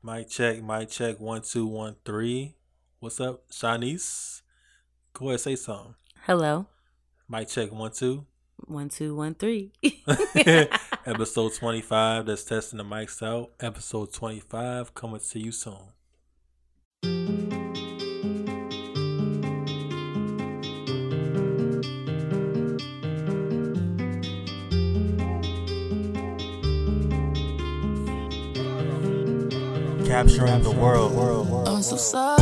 Mic check, mic check, one, two, one, three. What's up, Shanice? Go ahead, say something. Hello. Mic check, one, two. One, two, one, three. Episode 25, that's testing the mics out. Episode 25, coming to you soon. Capturing the world. I'm so sorry,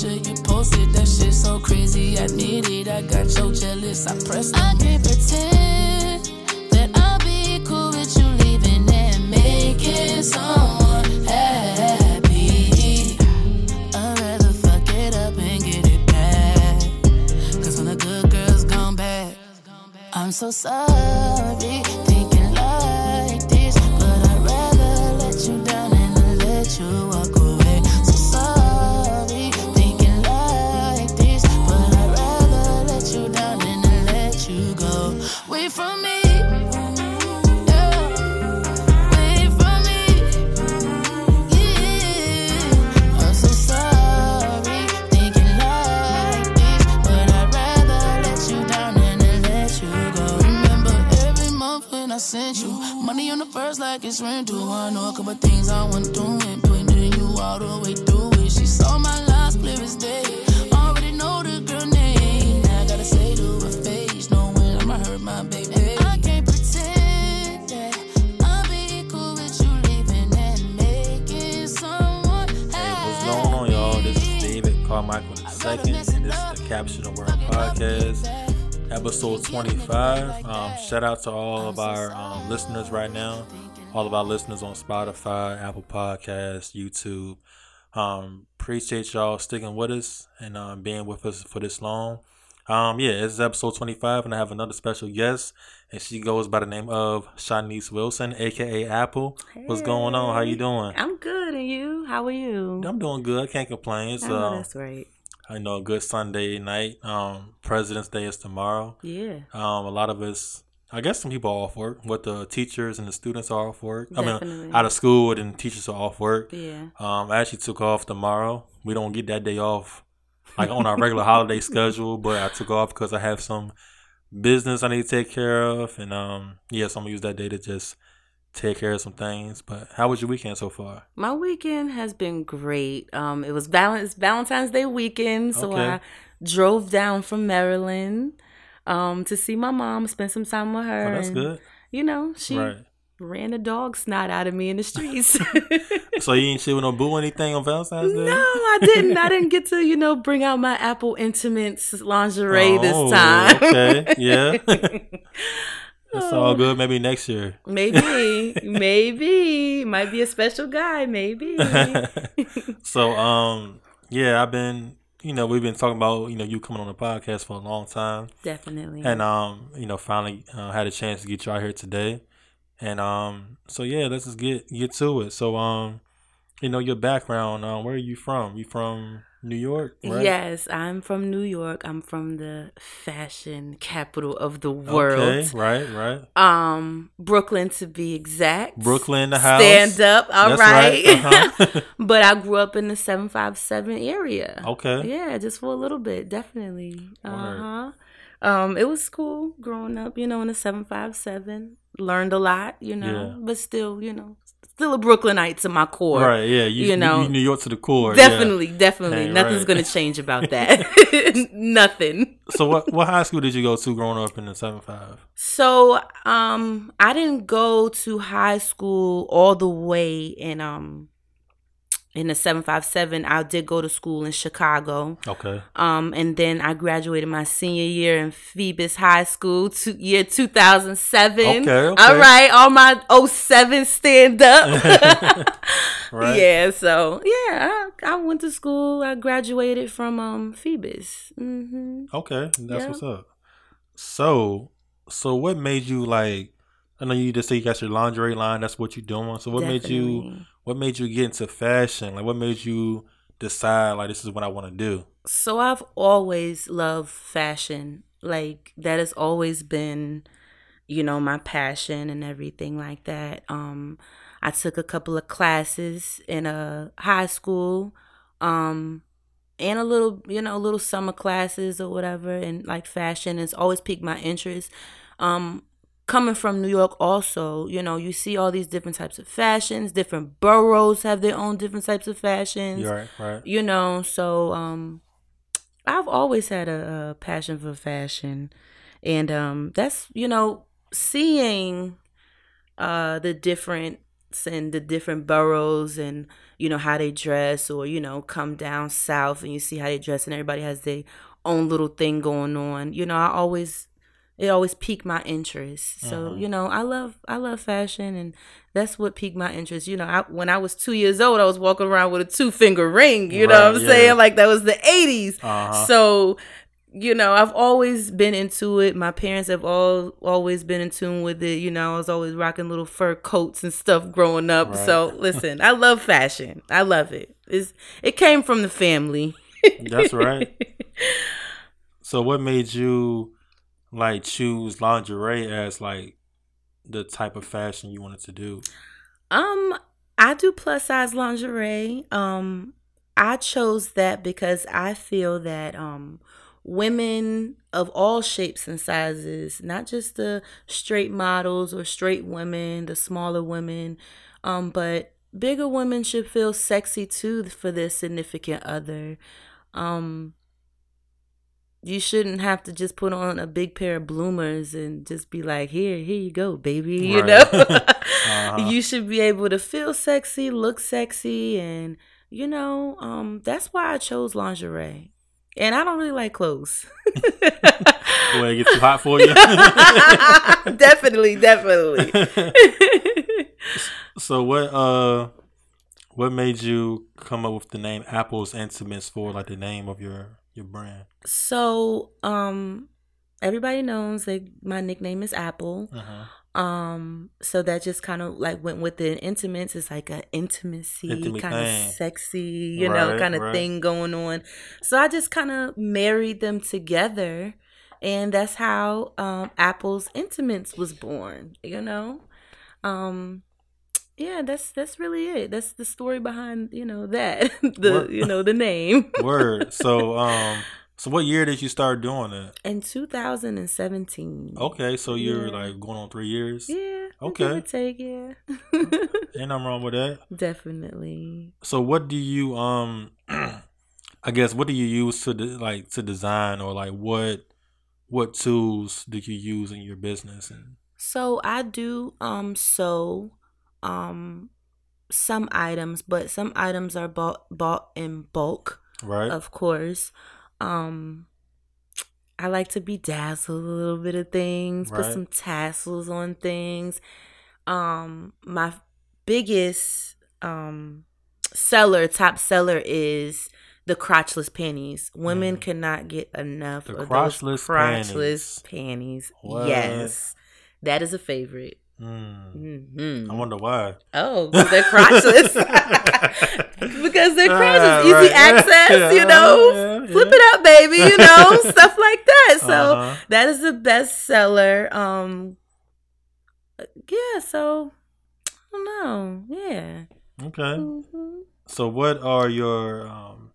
picture you posted. That shit so crazy, I need it. I got so jealous, I pressed. I can't pretend that I'll be cool with you leaving and making someone happy. I'd rather fuck it up and get it back. Cause when a good girl's gone bad, I'm so sorry. 25. Um, shout out to all of our um, listeners right now, all of our listeners on Spotify, Apple Podcasts, YouTube. Um, appreciate y'all sticking with us and um, being with us for this long. Um, yeah, it's episode 25, and I have another special guest, and she goes by the name of Shanice Wilson, aka Apple. What's going on? How you doing? I'm good, and you? How are you? I'm doing good. I can't complain. So oh, uh, that's right. I know a good Sunday night. Um, President's Day is tomorrow. Yeah, Um, a lot of us, I guess, some people are off work. What the teachers and the students are off work. I mean, out of school and teachers are off work. yeah. Um, I actually took off tomorrow. We don't get that day off, like on our regular holiday schedule. But I took off because I have some business I need to take care of, and um, yeah, so I'm gonna use that day to just take care of some things. But how was your weekend so far? My weekend has been great. Um, it was Valentine's Valentine's Day weekend, so Okay. I drove down from Maryland, um, to see my mom, spend some time with her. Oh, that's and, good. You know, she Right. ran a dog snot out of me in the streets. So you ain't shit with no boo anything on Valentine's Day? No, I didn't. I didn't get to, you know, bring out my Apple Intimates lingerie Oh, this time. okay, yeah. That's all good. Maybe next year. maybe, maybe might be a special guy. Maybe. so, um, yeah, I've been, you know, we've been talking about, you know, you coming on the podcast for a long time, Definitely. and um, you know, finally uh, had a chance to get you out here today, and um, so yeah, let's just get get to it. So, um, you know, your background, um, where are you from? You from New York, right? Yes, I'm from New York. I'm from the fashion capital of the world. Okay, right, right. Um, Brooklyn to be exact. Brooklyn, the house. Stand up. All That's right. right, uh-huh. but I grew up in the 757 area. Okay. Yeah, just for a little bit, definitely. Uh huh. Um, it was cool growing up, you know, in the seven five seven. Learned a lot, you know, Yeah. but still, you know, still a Brooklynite to my core. Right, yeah, you, you know, you, New York to the core. yeah. Definitely, definitely. Nothing's right. gonna change about that. Nothing. So what what high school did you go to growing up in the seven five? So, um, I didn't go to high school all the way in um in the 757 i did go to school in chicago Okay. um, and then I graduated my senior year in Phoebus High School, to, year 2007. Okay, okay. All right, all my 07 stand up. Right. Yeah, so yeah, I, I went to school. I graduated from um Phoebus. hmm Okay, that's Yeah. what's up. So, so what made you like? I know you just say you got your lingerie line. That's what you're doing. So, what made you? What made you get into fashion? Like, what made you decide like this is what I want to do? So I've always loved fashion. Like that has always been, you know, my passion and everything like that. Um I took a couple of classes in a high school um and a little, you know, a little summer classes or whatever and like fashion has always piqued my interest. Um coming from New York also, you know, you see all these different types of fashions, different boroughs have their own different types of fashions. Right, right. you know so um i've always had a, a passion for fashion. And um that's you know seeing uh the difference in the different boroughs and you know how they dress or you know come down south and you see how they dress and everybody has their own little thing going on. You know i always it always piqued my interest so Mhm. you know i love i love fashion and that's what piqued my interest you know I, when i was two years old i was walking around with a two finger ring you know what i'm yeah. saying like that was the 80s Uh-huh. so you know i've always been into it my parents have all always been in tune with it you know i was always rocking little fur coats and stuff growing up Right. so listen i love fashion i love it it's, it came from the family That's right. So, what made you like choose lingerie as like the type of fashion you wanted to do? Um, I do plus size lingerie. Um, I chose that because I feel that um women of all shapes and sizes, not just the straight models or straight women, the smaller women, um, but bigger women should feel sexy too for their significant other. Um you shouldn't have to just put on a big pair of bloomers and just be like, here, here you go, baby. You know? Uh-huh. You should be able to feel sexy, look sexy, and you know, um, that's why I chose lingerie. And I don't really like clothes. Boy, it gets too hot for you. definitely, definitely. so what uh what made you come up with the name Apple's Intimates for like the name of your your brand? so, um, everybody knows that my nickname is Apple. Uh-huh. Um, so that just kind of like went with the intimates. It's like a intimacy, Intimate kind of sexy, you know, kind of right. thing going on. So I just kind of married them together, and that's how um, Apple's Intimates was born. You know, um, yeah, that's that's really it. That's the story behind you know that the Word. you know the name. Word. So um so what year did you start doing it? In 2017. Okay, so you're Yeah. like going on three years. Yeah. Okay. Take, yeah. Ain't nothing wrong with that. Definitely. So what do you um I guess what do you use to de- like to design or like what what tools do you use in your business and So I do um sew um some items, but some items are bought bought in bulk, right? of course. Um I like to bedazzle a little bit of things, right. put some tassels on things. Um my biggest um seller, top seller is the crotchless panties. Women Mm. cannot get enough The of crotchless those crotchless panties. What? Yes. That is a favorite. Mm. hmm I wonder why. Oh, they're crotchless. because they're crotchless, Ah, easy right. access, you know. yeah, Flip yeah. it up, baby, you know, stuff like that. So Uh-huh. that is the best seller. Um, yeah. So I don't know. Yeah. Okay. Mhm. So what are your um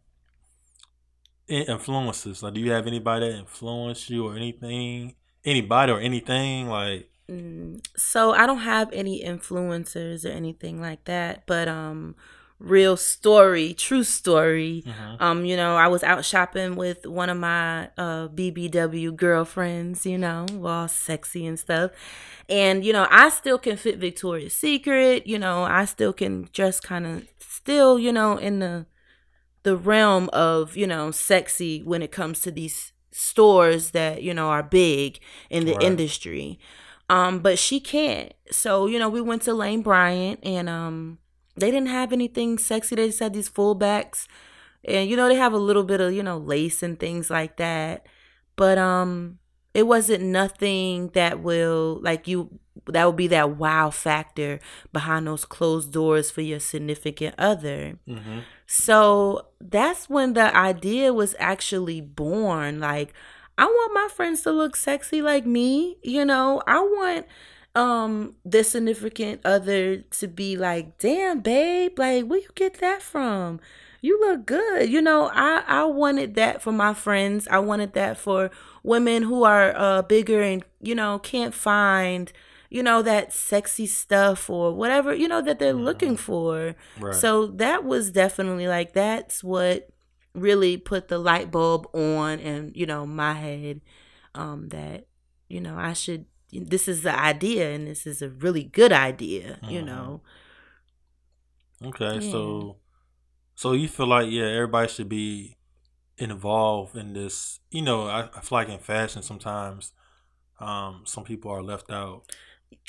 influences? Like do you have anybody that influenced you or anything? Anybody or anything like Mm, so I don't have any influencers or anything like that, but um real story, true story. Mhm. Um, you know, I was out shopping with one of my uh BBW girlfriends, you know, all sexy and stuff. And, you know, I still can fit Victoria's Secret, you know, I still can dress kind of still, you know, in the the realm of, you know, sexy when it comes to these stores that, you know, are big in the Right. industry. Um, but she can't. So, you know, we went to Lane Bryant and um they didn't have anything sexy. They just had these fullbacks. And you know, they have a little bit of, you know, lace and things like that. But um it wasn't nothing that will like you that would be that wow factor behind those closed doors for your significant other. Mhm. So that's when the idea was actually born. Like, I want my friends to look sexy like me. You know, I want um this significant other to be like, damn, babe, like where you get that from? You look good. You know, I I wanted that for my friends. I wanted that for women who are uh bigger and, you know, can't find you know that sexy stuff or whatever you know that they're looking for Right. so that was definitely like that's what really put the light bulb on and you know my head um that you know I should this is the idea and this is a really good idea, you Mhm. know. Okay, Yeah. so so you feel like yeah, everybody should be involved in this. You know, I, I feel like in fashion sometimes um some people are left out.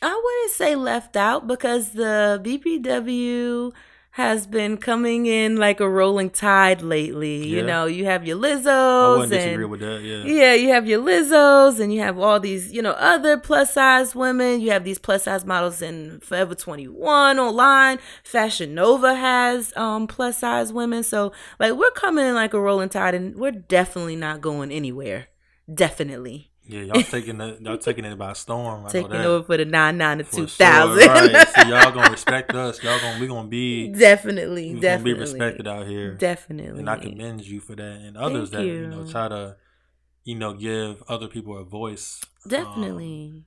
I wouldn't say left out because the BBW has been coming in like a rolling tide lately. You know, you have your I Lizzos and with that. Yeah. Yeah, you have your Lizzos and you have all these, you know, other plus size women. You have these plus size models in Forever 21 online. Fashion Nova has um plus size women. So like we're coming in like a rolling tide and we're definitely not going anywhere. Definitely. Yeah, y'all taking it y'all taking it by storm. I know Taking that. over for the 99 to For 2000. Sure, right. So y'all gonna respect us. Y'all gonna we gonna be definitely, we gonna be respected out here. Definitely. And I commend you for that and others Thank that, you know, try to, you know, give other people a voice. um, Definitely.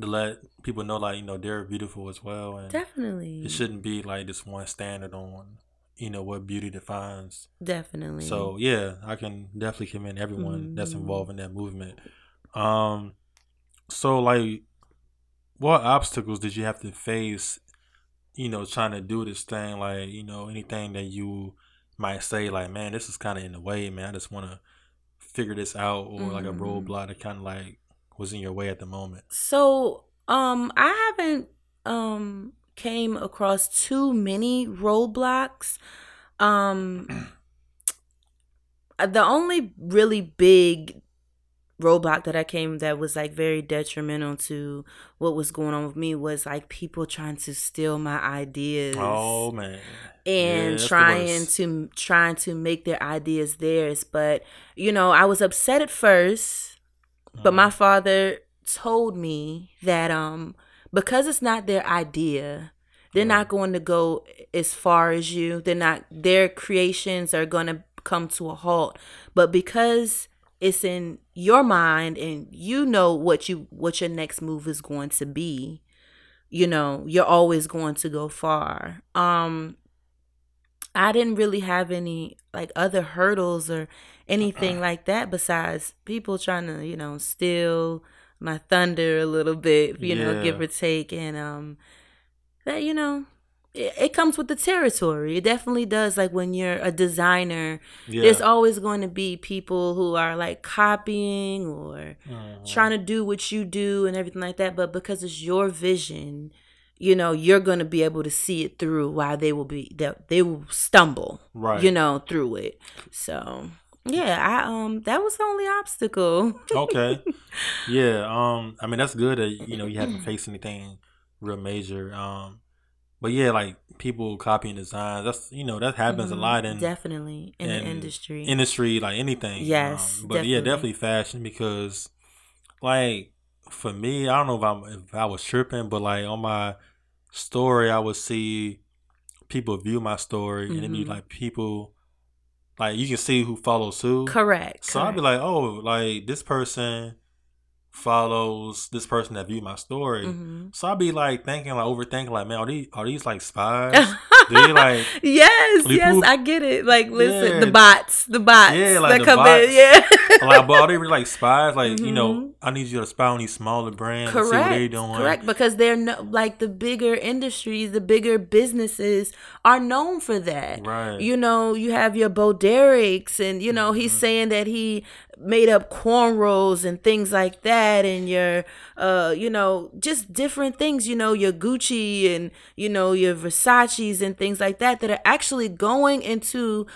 to let people know like, you know, they're beautiful as well and definitely. it shouldn't be like this one standard on, you know, what beauty defines. Definitely. So yeah, I can definitely commend everyone that's Mhm. involved in that movement. Um so like what obstacles did you have to face, you know, trying to do this thing? Like, you know, anything that you might say like, man, this is kinda in the way, man. I just wanna figure this out or like a Mhm. roadblock that kinda like was in your way at the moment. So, um, I haven't um came across too many roadblocks. Um, the only really big roadblock that I came that was like very detrimental to what was going on with me was like people trying to steal my ideas. Oh man. And the trying to trying to make their ideas theirs. But you know i was upset at first but my Mhm. father told me that um because it's not their idea they're not going to go as far as you. They're not their creations are going to come to a halt. But because it's in your mind and you know what you what your next move is going to be. You know you're always going to go far. Um i didn't really have any like other hurdles or anything like that besides people trying to you know steal my thunder a little bit you know give or take. And um that you know it, it comes with the territory it definitely does like when you're a designer Yeah. there's always going to be people who are like copying or Mhm. trying to do what you do and everything like that but because it's your vision you know you're going to be able to see it through while they will be that they will stumble Right. you know through it so yeah i um that was the only obstacle okay. Yeah. Um. I mean, that's good that you know you haven't faced anything real major. Um. But yeah, like people copying designs. That's you know that happens a Mhm. lot in definitely in, in the industry industry, like anything. Yes, Um, but yeah, definitely. definitely fashion because, like, for me, I don't know if I'm if I was tripping, but like on my story, I would see people view my story, and it'd be like people, like you can see who follows who. correct So I'd be like, oh, like this person, follows this person that viewed my story. Mhm. So I'll be like thinking, like overthinking, like, man, are these are these like spies? They like yes, yes, prove- I get it. Like, listen, Yeah. the bots, the bots Yeah, like that the come bots. in. Yeah, like, but are they really like spies? Like, you know, Mhm. I need you to spy on these smaller brands, and see what correct, they doing. correct. Because they're no, like the bigger industries, the bigger businesses are known for that. Right. You know, you have your Bo Dereks, and you know he's Mm-hmm. saying that he made up cornrows and things like that, and your, uh, you know, just different things. You know, your Gucci and you know your Versace's and things like that that are actually going into,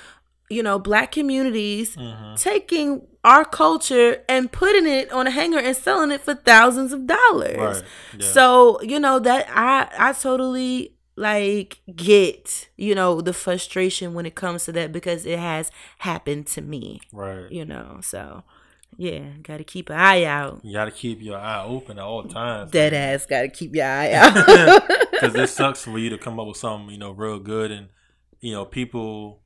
you know, black communities, Mhm. taking our culture and putting it on a hanger and selling it for thousands of dollars. Right. Yeah. So, you know, that I I totally like get, you know, the frustration when it comes to that because it has happened to me, right. you know. So, yeah, got to keep an eye out. You got to keep your eye open at all times. Dead ass got to keep your eye out. because it sucks for you to come up with something you know real good and you know people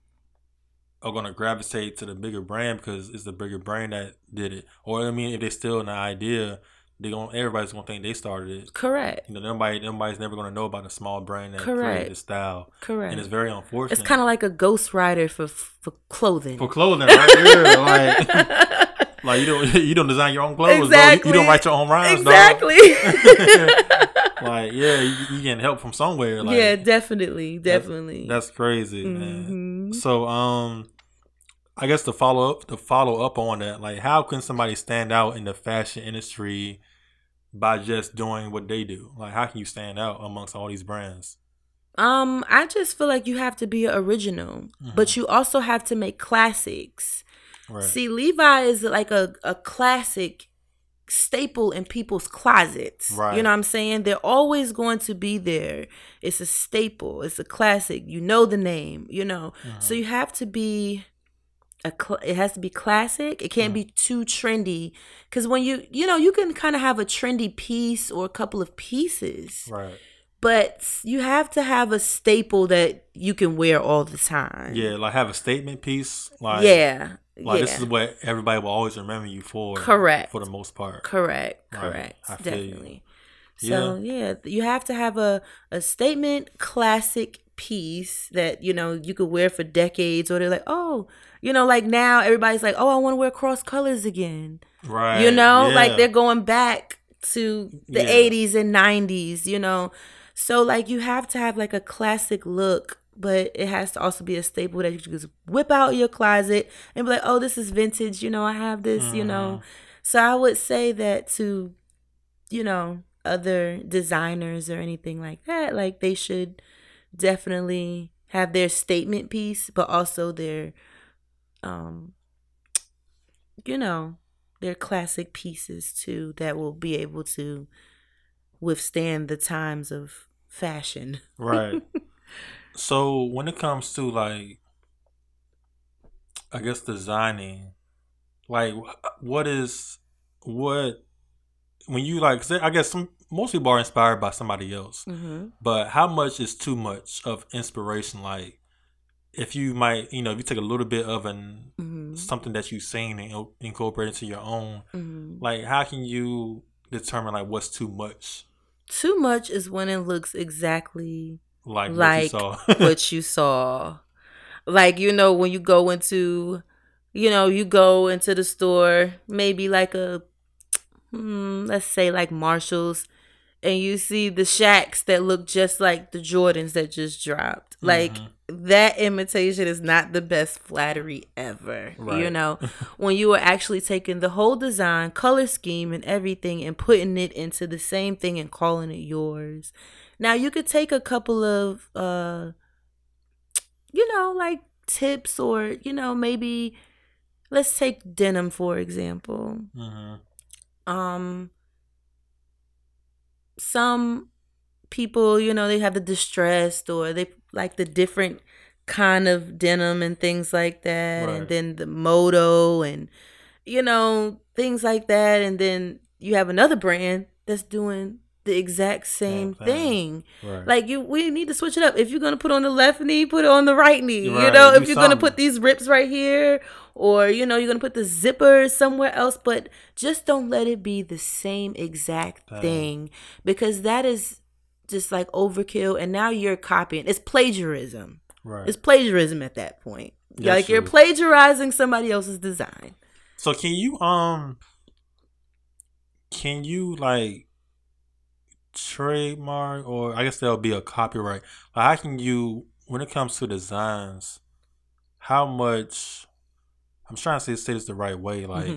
are going to gravitate to the bigger brand because it's the bigger brand that did it or i mean if they still in the idea they going everybody's going to think they started it Correct. you know nobody nobody's never going to know about a small brand that Correct. created the style Correct. and it's very unfortunate It's kind of like a ghostwriter for for clothing. for clothing right yeah like like you don't you don't design your own clothes bro. You- Exactly. you, don't write your own rhymes exactly. like yeah you, you getting help from somewhere like yeah, definitely, definitely. That's crazy, man. Mhm. So, um, I guess to follow up, to follow up on that, like, how can somebody stand out in the fashion industry by just doing what they do? Like, how can you stand out amongst all these brands? Um, I just feel like you have to be original, but you also have to make classics. Right. See, Levi is like a, a classic staple in people's closets. Right. You know what I'm saying? They're always going to be there. It's a staple. It's a classic. You know the name, you know. So uh-huh. you have to be a cl- it has to be classic. It can't be mm. too trendy cuz when you you know, you can kind of have a trendy piece or a couple of pieces right. but you have to have a staple that you can wear all the time. Yeah, like have a statement piece. Like, yeah. Like yeah. this is what everybody will always remember you for. Correct. For the most part. correct. Right. Correct. Feel you. Definitely. So yeah, you have to have a a statement classic piece that you know you could wear for decades, or they're like, oh, you know, like now everybody's like, oh, I want to wear cross colors again. Right. you know, like they're going back to the Yeah. 80s and 90s, you know. So like you have to have like a classic look, but it has to also be a staple that you can just whip out your closet and be like, "Oh, this is vintage, you know, I have this, you know." So I would say that to you know, other designers or anything like that, like they should definitely have their statement piece, but also their um you know, their classic pieces too that will be able to withstand the times of fashion. Right. so when it comes to like, I guess designing, like, what is what when you like? I guess some most people are inspired by somebody else, Mm-hmm. but how much is too much of inspiration? Like, if you might, you know, if you take a little bit of an Mm-hmm. something that you've seen and in- incorporate into your own, Mm-hmm. like, how can you determine like what's too much? Too much is when it looks exactly Like, what you saw. what you saw. Like, you know, when you go into, you know, you go into the store, maybe like a, hmm, let's say like Marshall's, and you see the shacks that look just like the Jordans that just dropped. Like, Mhm. that imitation is not the best flattery ever. You know, when you are actually taking the whole design, color scheme, and everything and putting it into the same thing and calling it yours. Now you could take a couple of uh you know, like tips or, you know, maybe let's take denim for example. Mhm. Um some people, you know, they have the distressed or they like the different kind of denim and things like that Right. and then the moto and you know, things like that and then you have another brand that's doing the exact same thing. thing. Right. Like you, we need to switch it up. If you're gonna put on the left knee, put it on the right knee. you know, if you're gonna put these rips right here, or you know, you're gonna put the zipper somewhere else, but just don't let it be the same exact Thing. thing because that is just like overkill. And now you're copying. It's plagiarism. right. It's plagiarism at that point. Like you're plagiarizing somebody else's design. So can you um can you like trademark or I guess there'll be a copyright. How can you when it comes to designs, how much I'm trying to say, say this the right way. Like,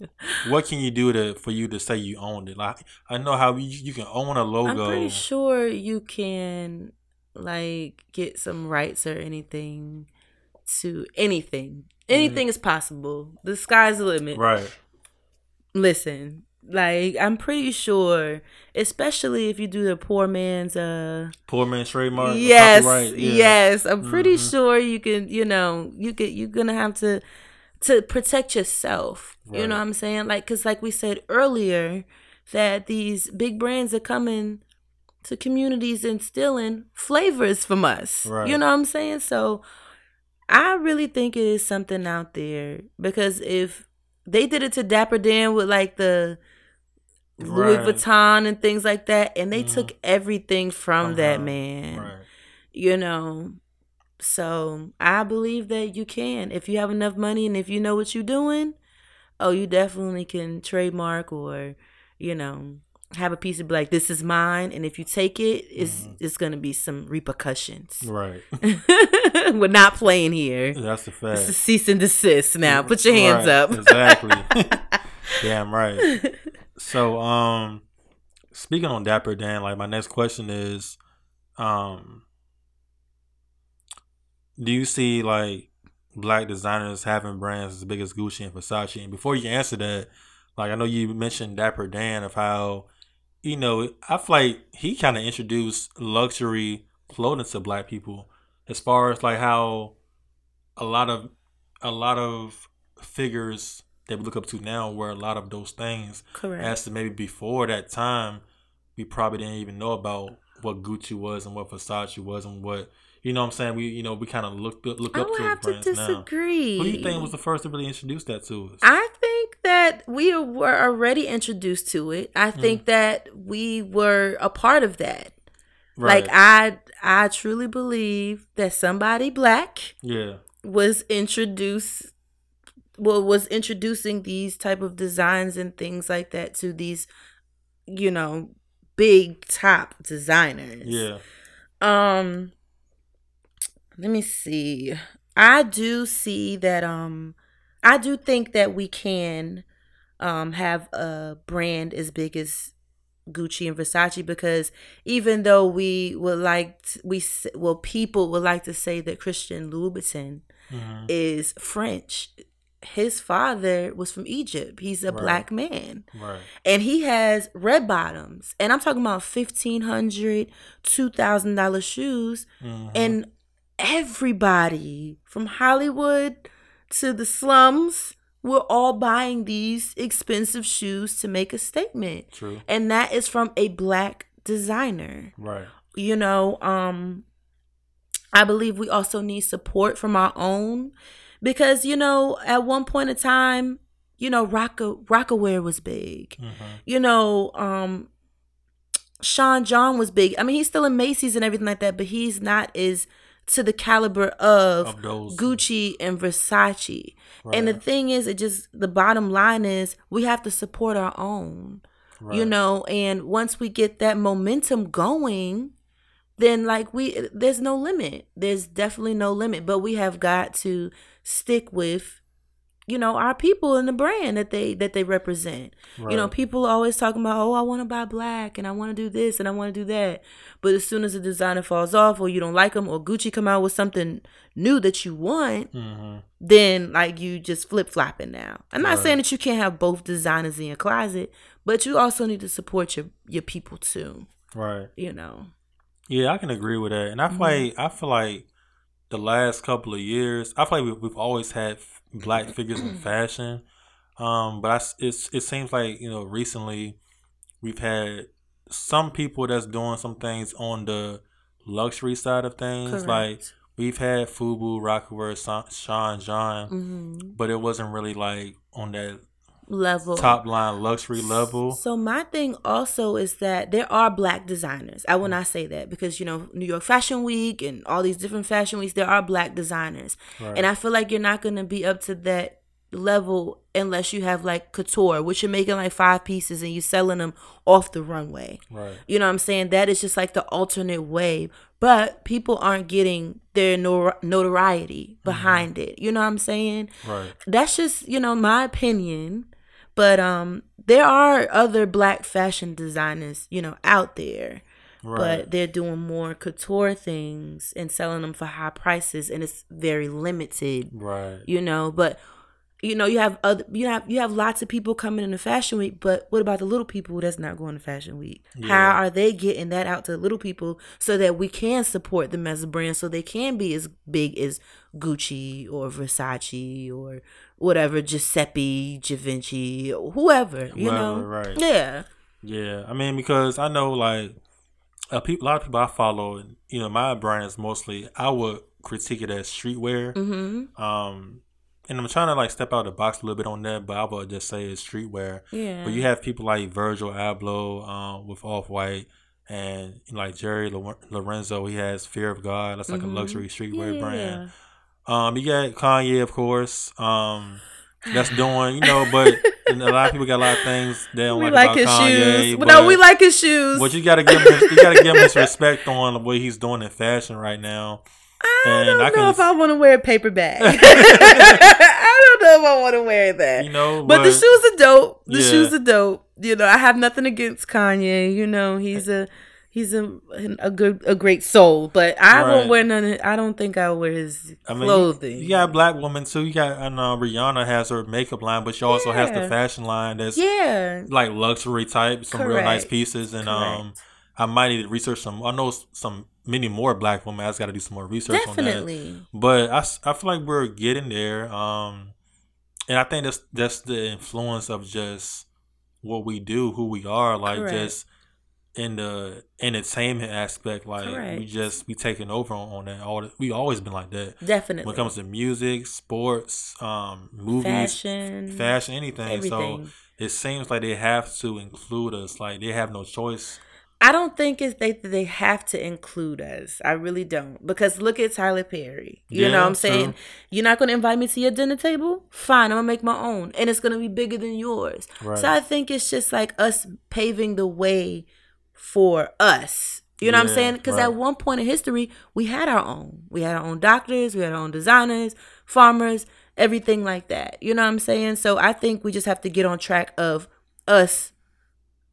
what can you do to for you to say you owned it? Like, I know how you, you can own a logo. I'm pretty sure you can like get some rights or anything to anything. Mm-hmm. Anything is possible. The sky's the limit. Right. Listen, like I'm pretty sure, especially if you do the poor man's uh Poor man's trademark. yes, yeah. yes, I'm pretty Mhm. sure you can. You know, you get You're gonna have to to protect yourself. You know what I'm saying? Like, cause like we said earlier, that these big brands are coming to communities and stealing flavors from us. Right. You know what I'm saying? So I really think it is something out there because if they did it to Dapper Dan with like the Louis Right. Vuitton and things like that, and they Mhm. took everything from From that man Right. you know so i believe that you can if you have enough money and if you know what you're doing oh you definitely can trademark or you know have a piece of be like this is mine and if you take it it's Mhm. it's gonna be some repercussions Right. we're not playing here That's a it's fact. a cease and desist now put your hands Right, up Exactly. Damn right. So, um, speaking on Dapper Dan, like my next question is, um, do you see like black designers having brands as big as Gucci and Versace? And before you answer that, like I know you mentioned Dapper Dan of how, you know, I feel like he kind of introduced luxury clothing to black people, as far as like how a lot of a lot of figures that we look up to now were a lot of those things correct as to maybe before that time we probably didn't even know about what Gucci was and what Versace was and what you know what I'm saying we you know we kind of looked up look i up would to have to brands now. disagree Who do you think was the first to really introduce that to us? I think that we were already introduced to it. I Hmm. think that we were a part of that. right. Like I I truly believe that somebody black yeah. was introduced well was introducing these type of designs and things like that to these you know big top designers. Yeah. Um let me see. I do see that um I do think that we can um have a brand as big as Gucci and Versace because even though we would like t- we well people would like to say that Christian Louboutin hmm is French. His father was from Egypt. He's a Right. black man Right. and he has red bottoms and i'm talking about $1500 $2000 shoes Mhm. and everybody from hollywood to the slums we're all buying these expensive shoes to make a statement True. and that is from a black designer Right. you know um i believe we also need support from our own because you know at one point in time you know rocka Rocawear was big hmm you know, um Sean John was big. I mean, he's still in Macy's and everything like that, but he's not as to the caliber of, Of. Gucci and Versace. Right. And the thing is, it just the bottom line is we have to support our own. You know, and once we get that momentum going, then like we there's no limit. There's definitely no limit, but we have got to stick with you know our people and the brand that they that they represent. You know, people are always talking about, oh, I want to buy black and I want to do this and I want to do that. But as soon as the designer falls off or you don't like them or Gucci come out with something new that you want, Mhm. then like you just flip flopping now. I'm not Right. saying that you can't have both designers in your closet, but you also need to support your your people too. Right. You know. Yeah, I can agree with that. And I feel Mhm. like I feel like the last couple of years, I feel like we've, we've always had black figures in fashion. Um, but I it's it seems like you know recently we've had some people that's doing some things on the luxury side of things. Like we've had Fubu, Rocawear, Sean John, Mm-hmm. but it wasn't really like on that level. top line luxury level. So my thing also is that there are black designers. I will not say that because you know New York Fashion Week and all these different fashion weeks, there are black designers, Right. and I feel like you're not gonna be up to that level unless you have like couture, which you're making like five pieces and you're selling them off the runway. Right. You know what I'm saying? That is just like the alternate way. But people aren't getting their nor- notoriety mm-hmm. behind it. You know what I'm saying? Right. That's just, you know, my opinion. But um there are other black fashion designers, you know, out there. Right. But they're doing more couture things and selling them for high prices and it's very limited right. you know but you know you have other you have you have lots of people coming into fashion week but what about the little people that's not going to fashion week Yeah. how are they getting that out to the little people so that we can support them as a brand so they can be as big as gucci or versace or whatever giuseppe givenchy whoever you Whoever, know right. yeah Yeah, I mean because I know like a, peop a lot of people I follow, and you know my brand is mostly I would critique it as streetwear. mm-hmm Um, and I'm trying to like step out of the box a little bit on that, but I would just say it's streetwear. yeah But you have people like Virgil Abloh um, with Off White, and like Jerry Lorenzo. He has Fear of God. That's like Mhm. a luxury streetwear yeah. brand. Um, you got Kanye, of course. Um, that's doing you know, but and a lot of people got a lot of things they don't we like, like about his Kanye. shoes but, no we like his shoes But you gotta give him his, you gotta give him his respect on what he's doing in fashion right now. I And don't I know can- if I want to wear a paper bag. I don't know if I want to wear that. You know, but, the shoes are dope. The Yeah. shoes are dope. You know, I have nothing against Kanye. You know, he's a he's a a good a great soul. But I Right. won't wear none. I don't think I'll wear his I mean, clothing. You, got black women too. You got and uh, Rihanna has her makeup line, but she also has the fashion line that's yeah. like luxury type, some real nice pieces. And um, I might need to research some. I know some many more black women. I just got to do some more research on that. Definitely. But I feel like we're getting there. Um, and I think that's that's the influence of just what we do, who we are, like Correct. just in the entertainment aspect. Like we just we taking over on, on that. All we always been like that Definitely. when it comes to music, sports, um, movies, fashion, fashion, anything. So it seems like they have to include us. Like they have no choice. I don't think it's they they have to include us. I really don't. Because look at Tyler Perry. You Yeah, know what I'm saying? true. You're not gonna invite me to your dinner table? Fine, I'm gonna make my own. And it's gonna be bigger than yours. Right. So I think it's just like us paving the way for us. You know what I'm saying? Because right. at one point in history, we had our own. We had our own doctors, we had our own designers, farmers, everything like that. You know what I'm saying? So I think we just have to get on track of us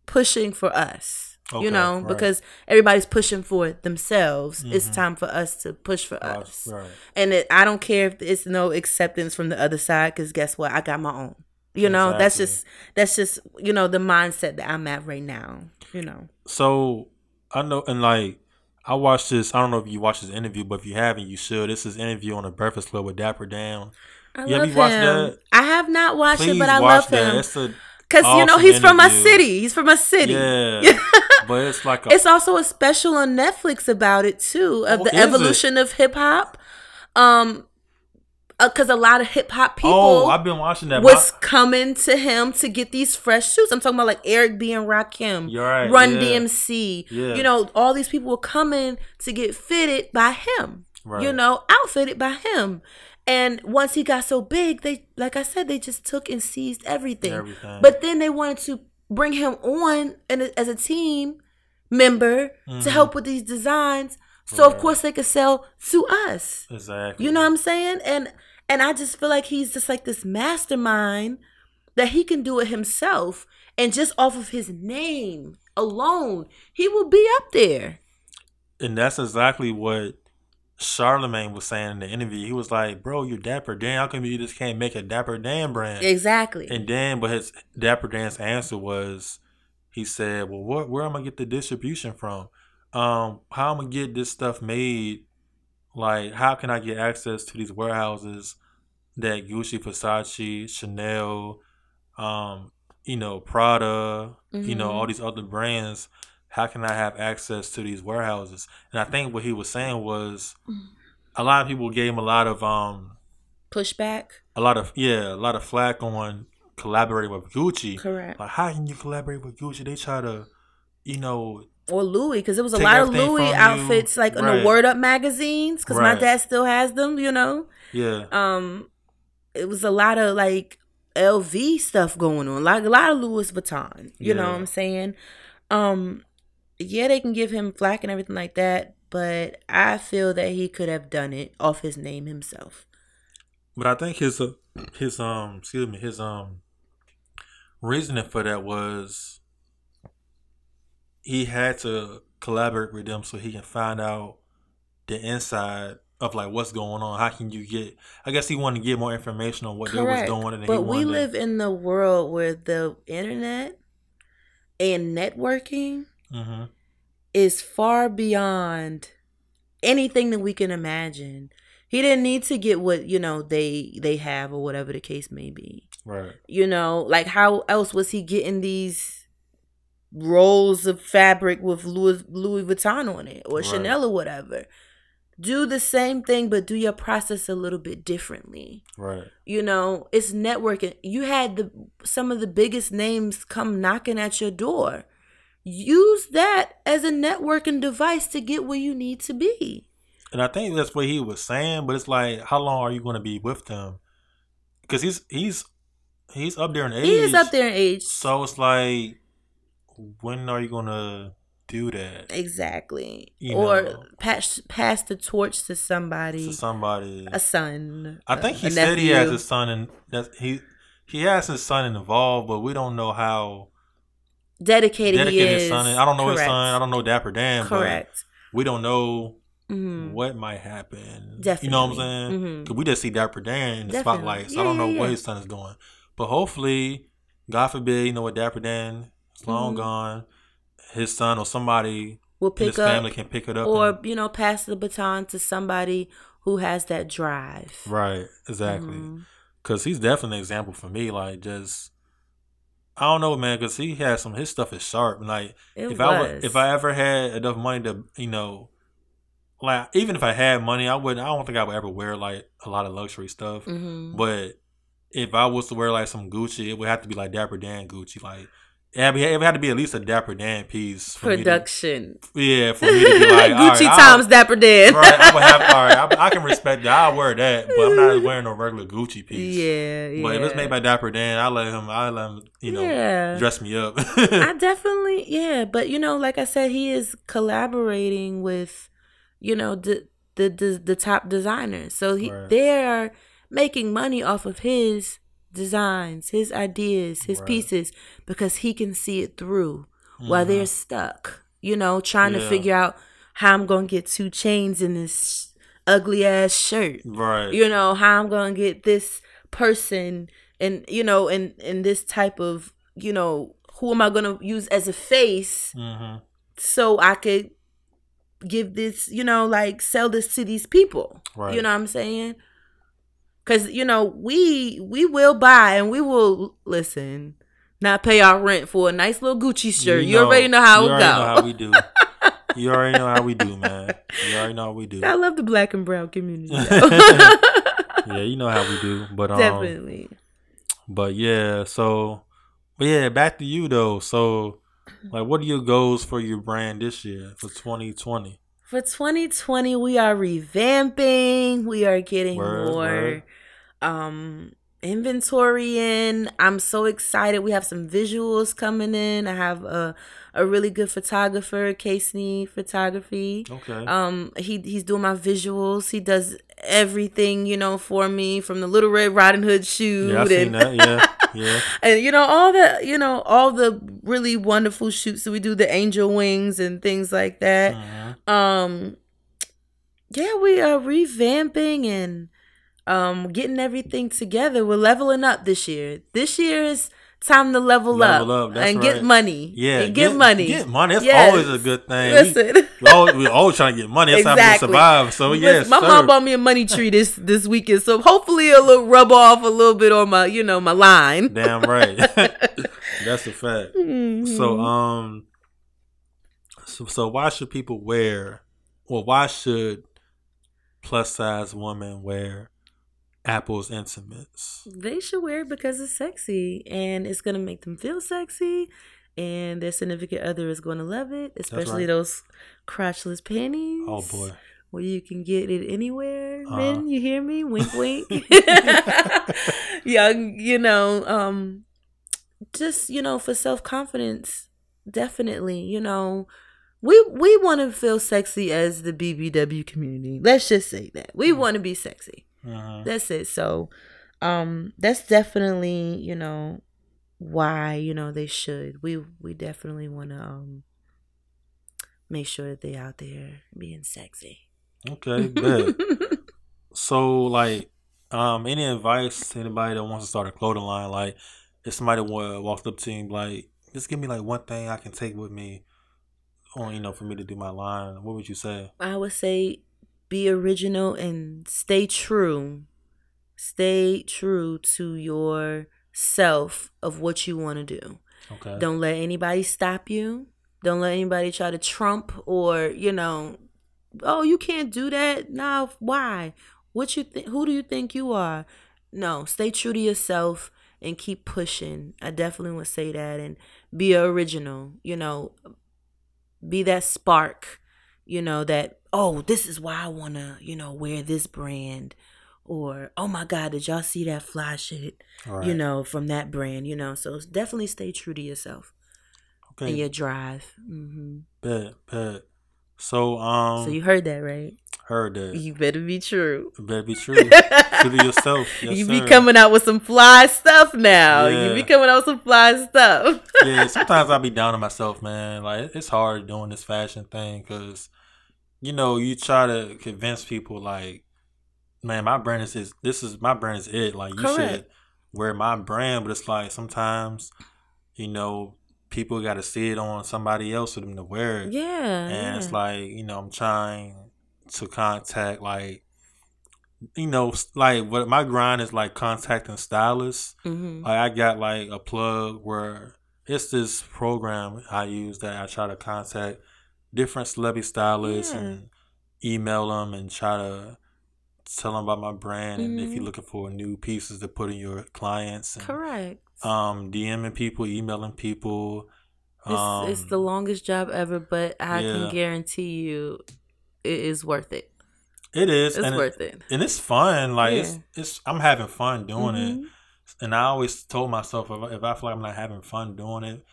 pushing for us. Okay, you know, right. because everybody's pushing for themselves. It's Mhm. time for us to push for Uh, us. right. And it, I don't care if it's no acceptance from the other side because guess what? I got my own. You know, that's just that's just you know the mindset that I'm at right now. You know, So I know, and like I watched this. I don't know if you watched this interview, but if you haven't, you should. This is interview on the Breakfast Club with Dapper Dan. I love you watched him. that? I have not watched Please it, but I love that. him It's a because you know awesome he's from my city. He's from my city. yeah, but it's like a It's also a special on Netflix about it too of Oh, the is it? evolution of hip hop. Um, Uh, because a lot of hip hop people. oh, I've been watching that. was coming to him to get these fresh shoes. I'm talking about like Eric B and Rakim, You're right, Run yeah. DMC. Yeah. You know, all these people were coming to get fitted by him. Right. You know, outfitted by him. And once he got so big, they like I said, they just took and seized everything. Everything. But then they wanted to bring him on and as a team member to mm-hmm. help with these designs. So of course they could sell to us. exactly. You know what I'm saying? And and I just feel like he's just like this mastermind that he can do it himself and just off of his name alone, he will be up there. and that's exactly what Charlemagne was saying in the interview. He was like, "Bro, you're Dapper Dan. How come you just can't make a Dapper Dan brand?" Exactly. And then, but his Dapper Dan's answer was, he said, "Well, where, where am I get the distribution from? Um, how I'm I gonna get this stuff made? Like, how can I get access to these warehouses that Gucci, Versace, Chanel, um, you know, Prada, you know, all these other brands how can I have access to these warehouses? And I think what he was saying was a lot of people gave him a lot of um Pushback. a lot of yeah a lot of flack on collaborating with Gucci. Correct. Like how can you collaborate with Gucci? They try to, you know, Or Louis, because there was a Take lot of Louis from you. outfits, like in the Word Up magazines, because my dad still has them. You know, yeah, um, it was a lot of like LV stuff going on, like a lot of Louis Vuitton. You know what I'm saying? Um, yeah, they can give him flack and everything like that, but I feel that he could have done it off his name himself. but I think his uh, his um excuse me his um reasoning for that was he had to collaborate with them so he can find out the inside of like what's going on. How can you get? I guess he wanted to get more information on what they was Correct. doing, But we wanted to- live in the world where the internet and networking Mhm. is far beyond anything that we can imagine. He didn't need to get what, you know, they they have or whatever the case may be. right. You know, like how else was he getting these rolls of fabric with Louis Louis Vuitton on it or Right. Chanel or whatever? Do the same thing but do your process a little bit differently Right. you know it's networking you had the some of the biggest names come knocking at your door use that as a networking device to get where you need to be And I think that's what he was saying, but it's like, how long are you going to be with them? Because he's he's he's up there in age. he is up there in age So it's like, when are you going to do that exactly You or know. pass pass the torch to somebody to somebody? a son I think he said he has a son, and that he he has his son involved, but we don't know how dedicated, dedicated he his is son. Is. I don't know his son. I don't know Dapper Dan. correct But we don't know Mhm. what might happen. Definitely. You know what I'm saying? Mhm. 'Cause we just see Dapper Dan in the Definitely. spotlight, so Yeah, I don't know yeah, what yeah. his son is doing. But hopefully, God forbid, you know what Dapper Dan is long Mhm. gone. His son or somebody we'll in his pick up family can pick it up. or and- you know pass the baton to somebody who has that drive right, exactly. Mhm. Because he's definitely an example for me. Like just. I don't know, man, because he has some. His stuff is sharp. Like It if I was. if I ever had enough money to, you know, like even if I had money, I wouldn't. I don't think I would ever wear like a lot of luxury stuff. Mhm. But if I was to wear like some Gucci, it would have to be like Dapper Dan Gucci. Like it had, it had to be at least a Dapper Dan piece. For production. Me to, yeah, for me to be like Gucci right, I'll- Dapper Dan. Right, I would have. All right, I, I can respect that. I'll wear that, but I'm not wearing a regular Gucci piece. Yeah, yeah. But if it's made by Dapper Dan, I let him. I let him. You know, Yeah. dress me up. I definitely, yeah, but you know, like I said, he is collaborating with, you know, the the the, the top designers. So he Right. they're making money off of his designs, his ideas, his Right. pieces because he can see it through while Mhm. they're stuck, you know, trying to figure out how I'm going to get two chains in this ugly ass shirt. right. you know how i'm gonna get this person and you know and and this type of you know who am i gonna use as a face hmm so i could give this you know like sell this to these people Right. you know what i'm saying because you know we we will buy and we will listen not pay our rent for a nice little gucci shirt you, already know how you it already go Know how we do. You already know how we do, man. You already know how we do. i love the black and brown community yeah, you know how we do. But um, definitely But yeah, so but yeah, back to you though. So like what are your goals for your brand this year for 2020? For 2020, we are revamping. We are getting Word, more word. um inventory in. I'm so excited. We have some visuals coming in. I have a a really good photographer, Casey Photography. Okay. Um he he's doing my visuals. He does everything, you know, for me from the Little Red Riding Hood shoot yeah, I seen and that. Yeah. Yeah. and you know all the you know all the really wonderful shoots that we do the angel wings and things like that Mhm. um yeah we are revamping and um getting everything together we're leveling up this year this year is time to level, Level up, up, and right. get money Yeah. and get, money Get money. That's Yes. always a good thing. Listen We, always, we always trying to get money. That's how we Exactly. survive. So Listen, yes, my sir. mom bought me a money tree this this weekend, so hopefully a little rub off a little bit on my, you know, my line. Damn right. That's a fact. Mhm. So um So, so why should people wear? Well, why should plus size women wear Apple's intimates? They should wear it because it's sexy and it's gonna make them feel sexy, and their significant other is gonna love it, especially right. those crotchless panties. Oh boy. Where you can get it anywhere, Uh-huh. men. You hear me? Wink, wink. Young, you know, um, just you know, for self confidence, definitely. You know, we we want to feel sexy as the BBW community. Let's just say that we Mm. want to be sexy. Mhm. That's it. So, um, that's definitely you know why you know they should. We we definitely want to um make sure that they out there being sexy. Okay, good. So, like, um, any advice to anybody that wants to start a clothing line? Like, if somebody wa- walked up to you, like, just give me like one thing I can take with me, on you know, for me to do my line. What would you say? I would say be original and stay true. Stay true to yourself of what you want to do. Okay. Don't let anybody stop you. Don't let anybody try to trump or, you know, oh, you can't do that. Now, why? What you think who do you think you are? No, stay true to yourself and keep pushing. I definitely would say that and be original, you know, be that spark, you know, that oh, this is why I want to, you know, wear this brand or oh my god, did y'all see that fly shit? Right. you know, from that brand, you know. So definitely stay true to yourself Okay. and your drive. Mm-hmm. Bet. Bet. So, um, so you heard that, right? heard that. You better be true. Better be true. true to yourself. Yes, you sir. be coming out with some fly stuff now. Yeah. You be coming out with some fly stuff. yeah, sometimes I be down on myself, man. Like it's hard doing this fashion thing because, you know, you try to convince people like, man, my brand is, is this is my brand is it. Like you should Correct. wear my brand, but it's like sometimes, you know, people got to see it on somebody else for them to wear it, yeah. and it's like you know, I'm trying to contact like. You know, like what my grind is like contacting stylists hmm like I got like a plug where it's this program I use that I try to contact different celebrity stylists Yeah. and email them and try to tell them about my brand and if you're looking for new pieces to put in your clients and Correct. um DMing people, emailing people. Um, it's, it's the longest job ever, but I yeah. can guarantee you it is worth it. it is It's and worth it, it. and it's fun. Like it's Yeah. it's I'm having fun doing it. Mhm. And I always told myself if, I- if I feel like I'm not having fun doing it,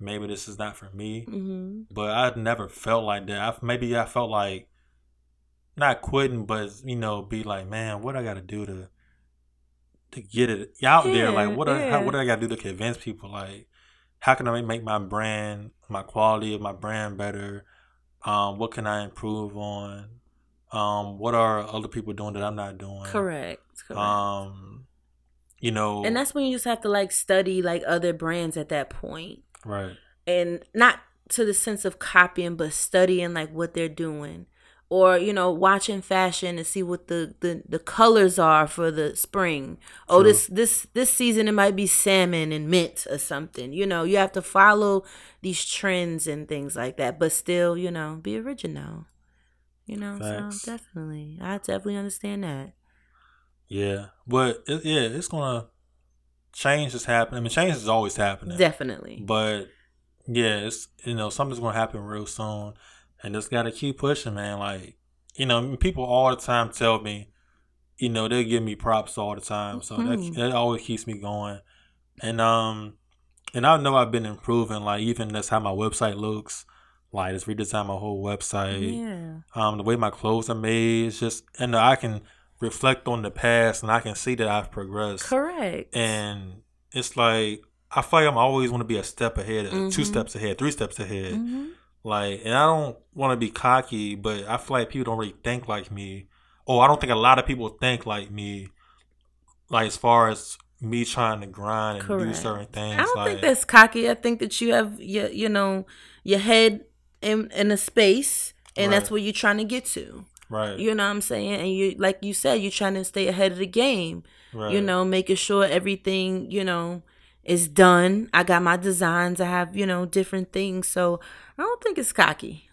maybe this is not for me. Mhm. But I never felt like that. I, maybe I felt like not quitting, but you know, be like, man, what I got to do to to get it out there? Like, what I, how, yeah. what I got to do to convince people? Like, how can I make my brand, my quality of my brand better? Um, what can I improve on? Um, what are other people doing that I'm not doing? Correct. Correct. Um, you know, and that's when you just have to like study like other brands at that point right. and not to the sense of copying but studying like what they're doing. Or you know watching fashion and see what the the, the colors are for the spring. Oh this this this season it might be salmon and mint or something. You know you have to follow these trends and things like that. But still you know be original. You know Facts. so definitely. I definitely understand that. Yeah, but it, yeah, it's gonna change is happening. I mean, change is always happening. definitely But yeah, it's you know something's gonna happen real soon, and just gotta keep pushing, man. Like you know, people all the time tell me, you know, they give me props all the time, so Mhm. that that always keeps me going. And um, and I know I've been improving. Like even that's how my website looks. Like it's redesigned my whole website yeah um, the way my clothes are made. It's just, and I can reflect on the past and I can see that I've progressed. correct And it's like, I feel like I'm always want to be a step ahead, two Mhm. steps ahead, three steps ahead. Mhm. Like, and I don't want to be cocky, but I feel like people don't really think like me. Oh, I don't think a lot of people think like me, like as far as me trying to grind and do certain things. I don't like, think that's cocky. I think that you have your, you know, your head in in a space, and that's Right. where you're trying to get to. Right, You know what I'm saying? And you, like you said, you're trying to stay ahead of the game. right. You know, making sure everything, you know, is done. I got my designs. I have, you know, different things. So I don't think it's cocky.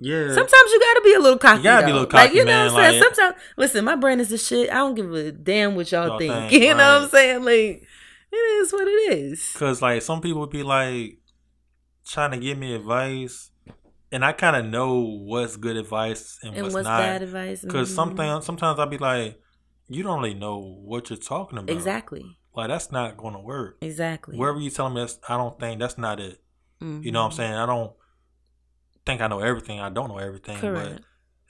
Yeah. Sometimes you gotta be a little cocky. You gotta be a though. little like, cocky, you know man, what I'm saying? like- Sometimes, listen, my brand is the shit. I don't give a damn what y'all Y'all think. think, You know what I'm saying? Like, it is what it is. Cause like some people be like trying to give me advice, and I kind of know what's good advice and, And what's, what's not. bad advice? Cause Mhm. sometimes sometimes I'll be like, you don't really know what you're talking about. Exactly. Like that's not going to work. Exactly. Wherever you telling me, that's, I don't think that's not it. You know what I'm Mhm. saying? I don't think I know everything. I don't know everything, Correct. but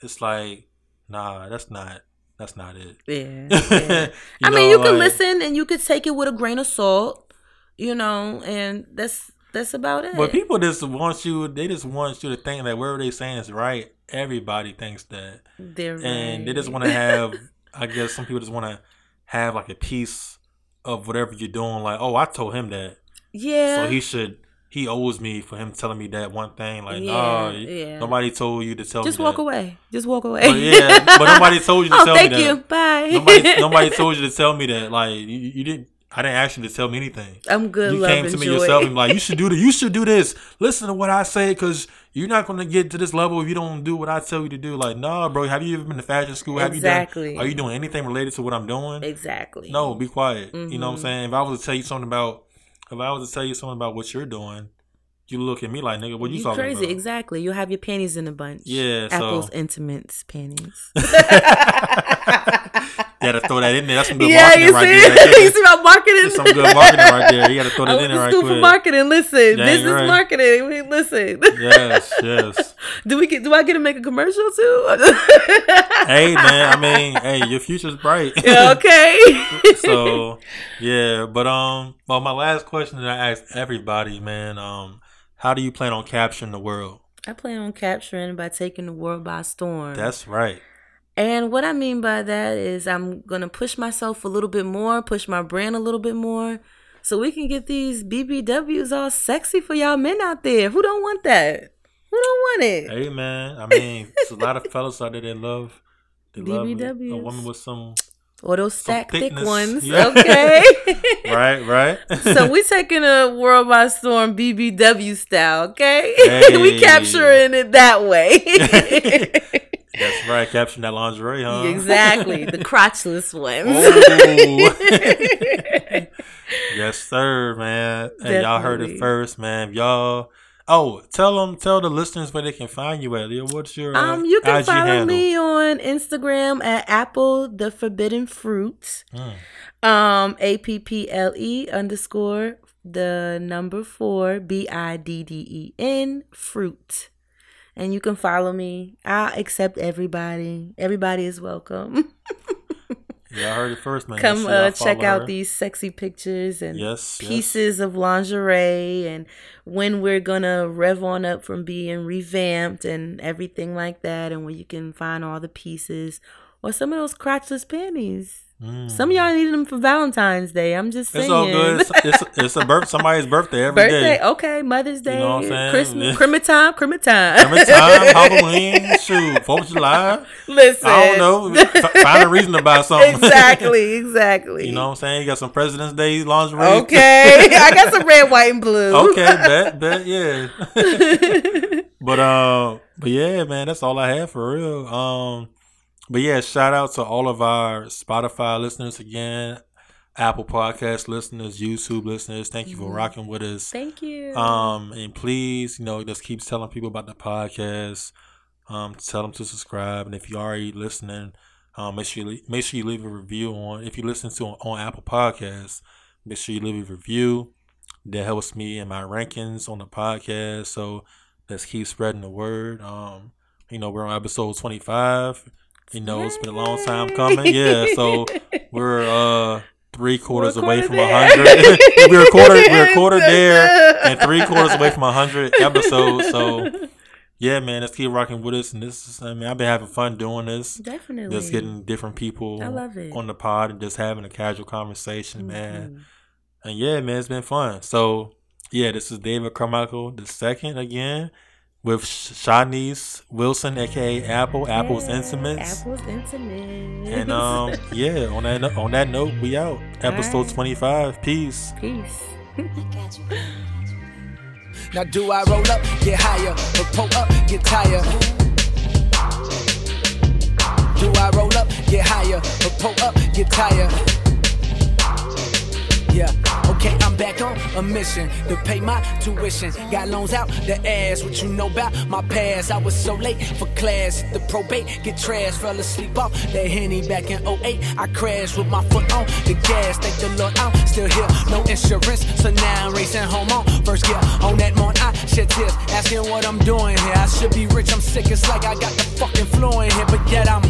it's like, nah, that's not. That's not it. Yeah. yeah. I mean, know, you can listen and you could take it with a grain of salt, you know, and that's that's about it. But people just want you. They just want you to think that whatever they saying is right. Everybody thinks that, They're and they just want to have. I guess some people just want to have like a piece of whatever you're doing. Like, oh, I told him that, yeah. so he should. He owes me for him telling me that one thing. Like, Yeah, no, yeah. nobody told you to tell me. just walk that. away. Just walk away. But yeah, but nobody told you to oh, tell thank me that. you. Bye. Nobody, nobody told you to tell me that. Like, you, you didn't. I didn't ask you to tell me anything. I'm good. you came to me yourself and like, you should do this. You should do this. Listen to what I say because you're not going to get to this level if you don't do what I tell you to do. Like, nah, bro. Have you ever been to fashion school? Have Exactly. you done? Are you doing anything related to what I'm doing? exactly. No, be quiet. You know what I'm Mhm. saying? If I was to tell you something about, if I was to tell you something about what you're doing, you look at me like, nigga, what you, you talking crazy. about? Exactly. You'll have your panties in a bunch. Yeah, so- Apple's Intimates panties. You gotta throw that in there. That's some good yeah, marketing right there. Right there. you see my marketing. That's some good marketing right there. You gotta throw that in there right quick. marketing. Listen, Dang business right. marketing. I mean, listen. Yes, yes. do we get? Do I get to make a commercial too? hey man, I mean, hey, your future's bright. Yeah, okay. so yeah, but um, well, my last question that I asked everybody, man, um, how do you plan on capturing the world? I plan on capturing by taking the world by storm. That's right. And what I mean by that is I'm gonna push myself a little bit more, push my brand a little bit more, so we can get these BBWs all sexy for y'all men out there. Who don't want that? Who don't want it? Hey man, I mean, there's a lot of fellas out there that love, they love a, woman with some, Or those stack thick ones. Yeah. Okay. right, right. so we taking a world by storm BBW style, okay? we capturing it that way. That's right, capturing that lingerie, huh? exactly. The crotchless ones. Oh. Yes, sir, man. Hey, y'all heard it first, man. Y'all, oh, tell them, tell the listeners where they can find you at. What's your uh, Um, you can IG follow handle? me on Instagram at Apple the Forbidden Fruit. Mm. Um, A P P L E underscore the number four B I D D E N fruit. And you can follow me. I accept everybody. Everybody is welcome. Y'all heard it first, man. Come Make sure y'all uh, check out her. these sexy pictures and Yes, yes. pieces of lingerie and when we're gonna rev on up from being revamped and everything like that and where you can find all the pieces or some of those crotchless panties. Mm. Some of y'all need them for Valentine's Day. I'm just saying. It's all good. It's, it's, it's a birth, somebody's birthday every day. Birthday, okay. Mother's Day, know what I'm saying? Christmas. Christmas time, Christmas time. Every time, Halloween, shoot, Fourth of July. Listen, I don't know. Find a reason to buy something. exactly, exactly. you know what I'm saying? You got some President's Day lingerie. Okay, I got some red, white, and blue. okay, bet, bet, yeah. but um, but yeah, man, that's all I have for real. Um, but yeah, shout out to all of our Spotify listeners again, Apple Podcast listeners, YouTube listeners. Thank you for Mhm. rocking with us. Thank you. Um, and please, you know, just keep telling people about the podcast. Um, tell them to subscribe, and if you already listening, um, make sure you make sure you leave a review on. If you listen to on Apple Podcasts, make sure you leave a review. That helps me in my rankings on the podcast. So let's keep spreading the word. Um, you know, we're on episode twenty five. You know, it's been a long time coming. Yeah, so we're uh three quarters away from a hundred. we recorded we're a quarter there and three quarters away from a hundred episodes. So yeah, man, let's keep rocking with us. And this is, I mean, I've been having fun doing this. Definitely. Just getting different people I love it. on the pod and just having a casual conversation, man. Mhm. And yeah, man, it's been fun. So yeah, this is David Carmichael the second again with Sh- Shanice Wilson, aka Apple, Apple's Yeah, Intimates. Apple's Intimates. And um, yeah, on that on that note, we out. Episode Alright. twenty five. Peace. Peace. Now do I roll up, get higher, or pull up, get tired? Do I roll up, get higher, or pull up, get tired? Yeah, a mission to pay my tuition. Got loans out the ass, what you know about my past. I was so late for class, hit the probate, get trash, fell asleep off that henny back in 08. I crashed with my foot on the gas, thank the Lord I'm still here. No insurance, so now I'm racing home on first gear. On that morning, I shed tears, asking what I'm doing here. I should be rich, I'm sick, it's like I got the fucking flu in here, but yet I'm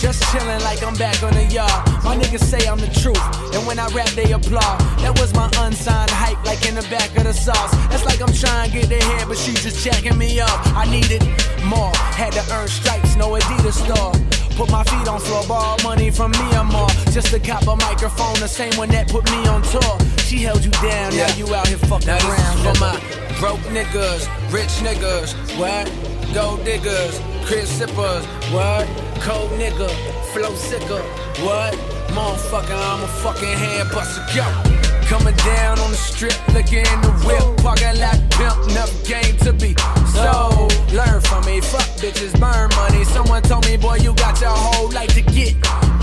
just chillin' like I'm back on the yard. My niggas say I'm the truth, and when I rap, they applaud. That was my unsigned hype, like in the back of the sauce. That's like I'm trying to get ahead, but she just jacking me up. I needed more, had to earn stripes, no Adidas store. Put my feet on floor, borrow money from me or more. Just to cop a microphone, the same one that put me on tour. She held you down, now you out here fucking Now around. for my broke niggas, rich niggas, what? Gold diggers, crib sippers, what? Cold nigga, flow sicker, what? Motherfucker, I'm a fucking head buster, go. Coming down on the strip, looking in the whip, parking lot pimp, enough game to be so. Learn from me, fuck bitches, burn money. Someone told me, boy, you got your whole life to get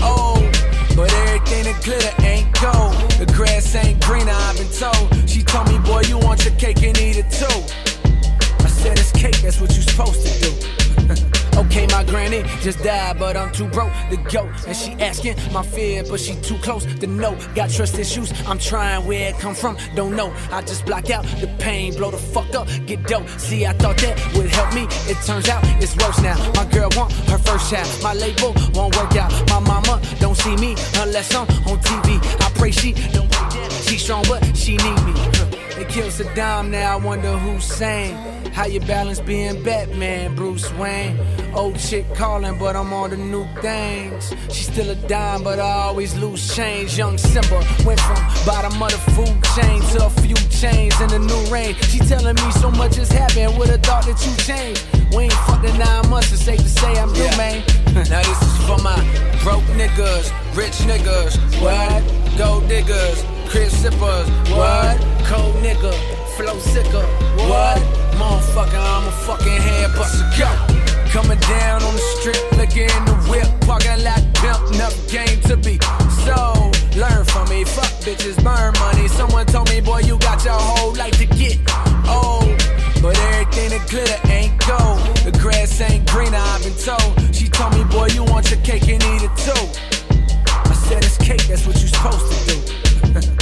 old. But everything that glitter ain't gold. The grass ain't greener, I've been told. She told me, boy, you want your cake and eat it too. I said it's cake, that's what you supposed to do. okay, my granny just died, but I'm too broke to go. And she asking my fear, but she too close to know. Got trust issues, I'm trying where it come from, don't know. I just block out the pain, blow the fuck up, get dope. See, I thought that would help me. It turns out it's worse now. My girl want her first child, my label won't work out. My mama don't see me unless I'm on TV. I pray she don't down. She strong, but she need me. They kill Saddam now, I wonder who's sane. How you balance being Batman, Bruce Wayne? Old chick calling, but I'm on the new things. She still a dime, but I always lose change. Young Simba went from bottom of the food chain to a few chains in the new range. She telling me so much has happened, would've thought that you changed. We ain't fucked in nine months, it's safe to say I'm new, Yeah. man. now this is for my broke niggas, rich niggas, what? Gold diggers, crib sippers, what? Cold nigga, flow sicker, what? Motherfucker, I'm a fucking head buster, go. Coming down on the strip, looking in the whip, parking lot pimp, enough game to be so. Learn from me, fuck bitches, burn money. Someone told me, boy, you got your whole life to get old. But everything that glitter ain't gold. The grass ain't greener, I've been told. She told me, boy, you want your cake and eat it too. I said it's cake, that's what you're supposed to do.